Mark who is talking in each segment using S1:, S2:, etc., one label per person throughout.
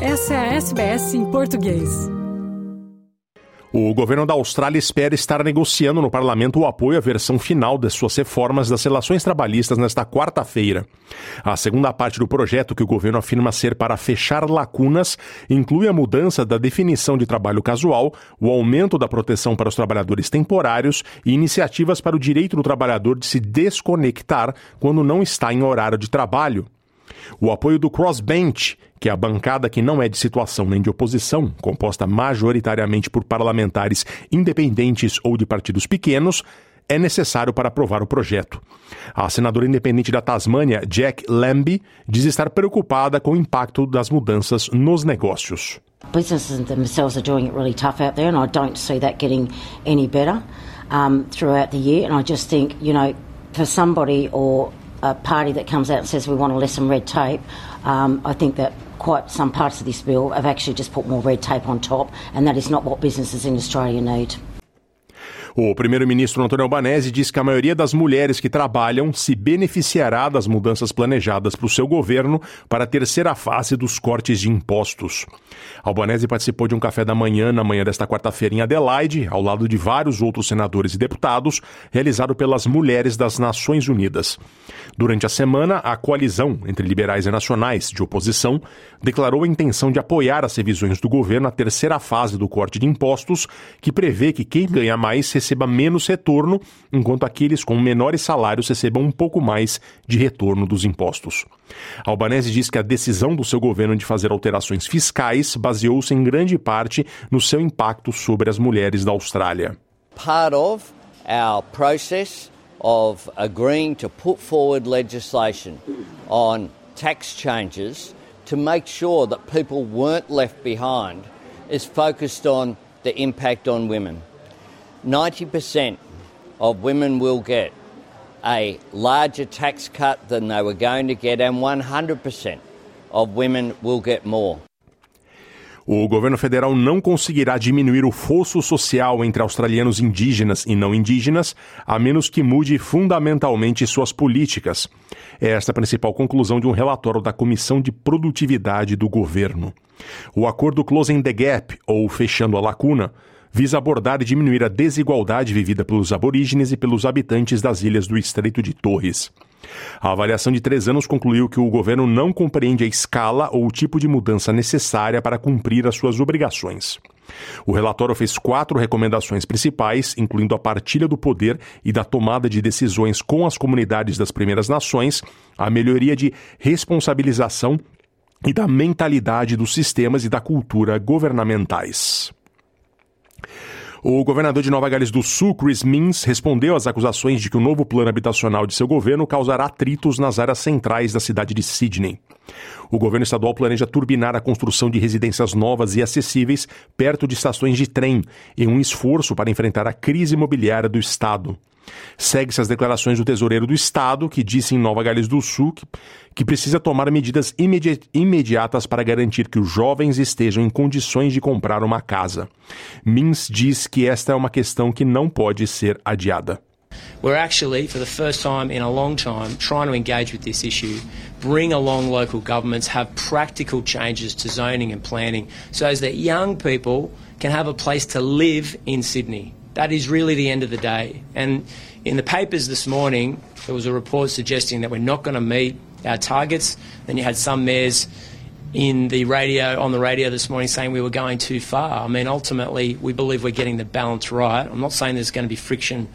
S1: Essa é a SBS em português.
S2: O governo da Austrália espera estar negociando no parlamento o apoio à versão final das suas reformas das relações trabalhistas nesta quarta-feira. A segunda parte do projeto, que o governo afirma ser para fechar lacunas, inclui a mudança da definição de trabalho casual, o aumento da proteção para os trabalhadores temporários e iniciativas para o direito do trabalhador de se desconectar quando não está em horário de trabalho. O apoio do Crossbench, que é a bancada que não é de situação nem de oposição, composta majoritariamente por parlamentares independentes ou de partidos pequenos, é necessário para aprovar o projeto. A senadora independente da Tasmânia, Jack Lambie, diz estar preocupada com o impacto das mudanças nos negócios.
S3: Businesses themselves are doing it really tough out there, and I don't see that getting any better um, throughout the year. And I just think, you know, for somebody or a party that comes out and says we want to lessen red tape, um, I think that quite some parts of this bill have actually just put more red tape on top, and that is not what businesses in Australia need.
S2: O primeiro-ministro Antônio Albanese diz que a maioria das mulheres que trabalham se beneficiará das mudanças planejadas por seu governo para a terceira fase dos cortes de impostos. Albanese participou de um café da manhã na manhã desta quarta-feira em Adelaide, ao lado de vários outros senadores e deputados, realizado pelas Mulheres das Nações Unidas. Durante a semana, a coalizão entre liberais e nacionais de oposição declarou a intenção de apoiar as revisões do governo à terceira fase do corte de impostos, que prevê que quem ganha mais receba menos retorno, enquanto aqueles com menores salários recebam um pouco mais de retorno dos impostos. Albanese diz que a decisão do seu governo de fazer alterações fiscais baseou-se em grande parte no seu impacto sobre as mulheres da Austrália.
S4: Part of our process of agreeing to put forward legislation on tax changes to make sure that people weren't left behind is focused on the impact on women. 90% of women will get a larger tax cut than they were going to get, and 100% of women will get more.
S2: O governo federal não conseguirá diminuir o fosso social entre australianos indígenas e não indígenas, a menos que mude fundamentalmente suas políticas. É esta a principal conclusão de um relatório da Comissão de Produtividade do governo. O acordo Closing the Gap, ou Fechando a Lacuna, visa abordar e diminuir a desigualdade vivida pelos aborígenes e pelos habitantes das ilhas do Estreito de Torres. A avaliação de três anos concluiu que o governo não compreende a escala ou o tipo de mudança necessária para cumprir as suas obrigações. O relatório fez quatro recomendações principais, incluindo a partilha do poder e da tomada de decisões com as comunidades das Primeiras Nações, a melhoria de responsabilização e da mentalidade dos sistemas e da cultura governamentais. O governador de Nova Gales do Sul, Chris Minns, respondeu às acusações de que o novo plano habitacional de seu governo causará atritos nas áreas centrais da cidade de Sydney. O governo estadual planeja turbinar a construção de residências novas e acessíveis perto de estações de trem, em um esforço para enfrentar a crise imobiliária do estado. Segue-se as declarações do tesoureiro do Estado, que disse em Nova Gales do Sul que, que precisa tomar medidas imedi imediatas para garantir que os jovens estejam em condições de comprar uma casa. Mins diz que esta é uma questão que não pode ser adiada.
S5: We're actually, for the first time in a long time, trying to engage with this issue, bring along local governments, have practical changes to zoning and planning so that young people can have a place to live in Sydney. That is really the end of the day. And in the papers this morning, there was a report suggesting that we're not going to meet our targets. Then you had some mayors in the radio on the radio this morning saying we were going too far. I mean, ultimately, we believe we're getting the balance right. I'm not saying there's going to be friction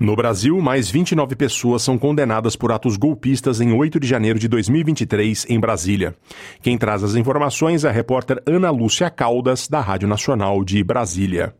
S2: No Brasil, mais 29 pessoas são condenadas por atos golpistas em 8 de janeiro de 2023, em Brasília. Quem traz as informações é a repórter Ana Lúcia Caldas, da Rádio Nacional de Brasília.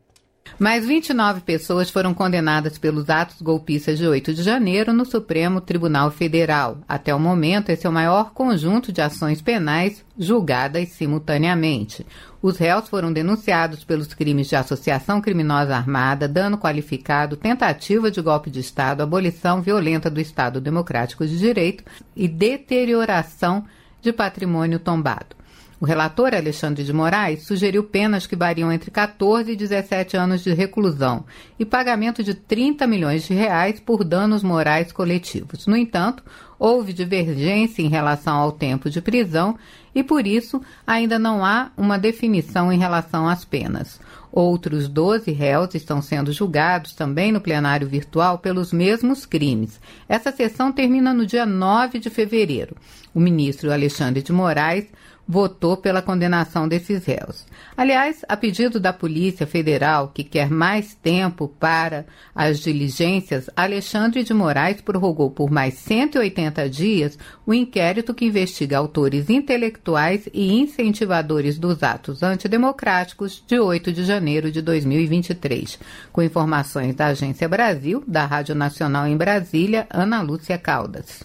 S6: Mais 29 pessoas foram condenadas pelos atos golpistas de 8 de janeiro no Supremo Tribunal Federal. Até o momento, esse é o maior conjunto de ações penais julgadas simultaneamente. Os réus foram denunciados pelos crimes de associação criminosa armada, dano qualificado, tentativa de golpe de Estado, abolição violenta do Estado Democrático de Direito e deterioração de patrimônio tombado. O relator Alexandre de Moraes sugeriu penas que variam entre 14 e 17 anos de reclusão e pagamento de 30 milhões de reais por danos morais coletivos. No entanto, houve divergência em relação ao tempo de prisão e, por isso, ainda não há uma definição em relação às penas. Outros 12 réus estão sendo julgados também no plenário virtual pelos mesmos crimes. Essa sessão termina no dia 9 de fevereiro. O ministro Alexandre de Moraes votou pela condenação desses réus. Aliás, a pedido da Polícia Federal, que quer mais tempo para as diligências, Alexandre de Moraes prorrogou por mais 180 dias o inquérito que investiga autores intelectuais e incentivadores dos atos antidemocráticos de 8 de janeiro de 2023. Com informações da Agência Brasil, da Rádio Nacional em Brasília, Ana Lúcia Caldas.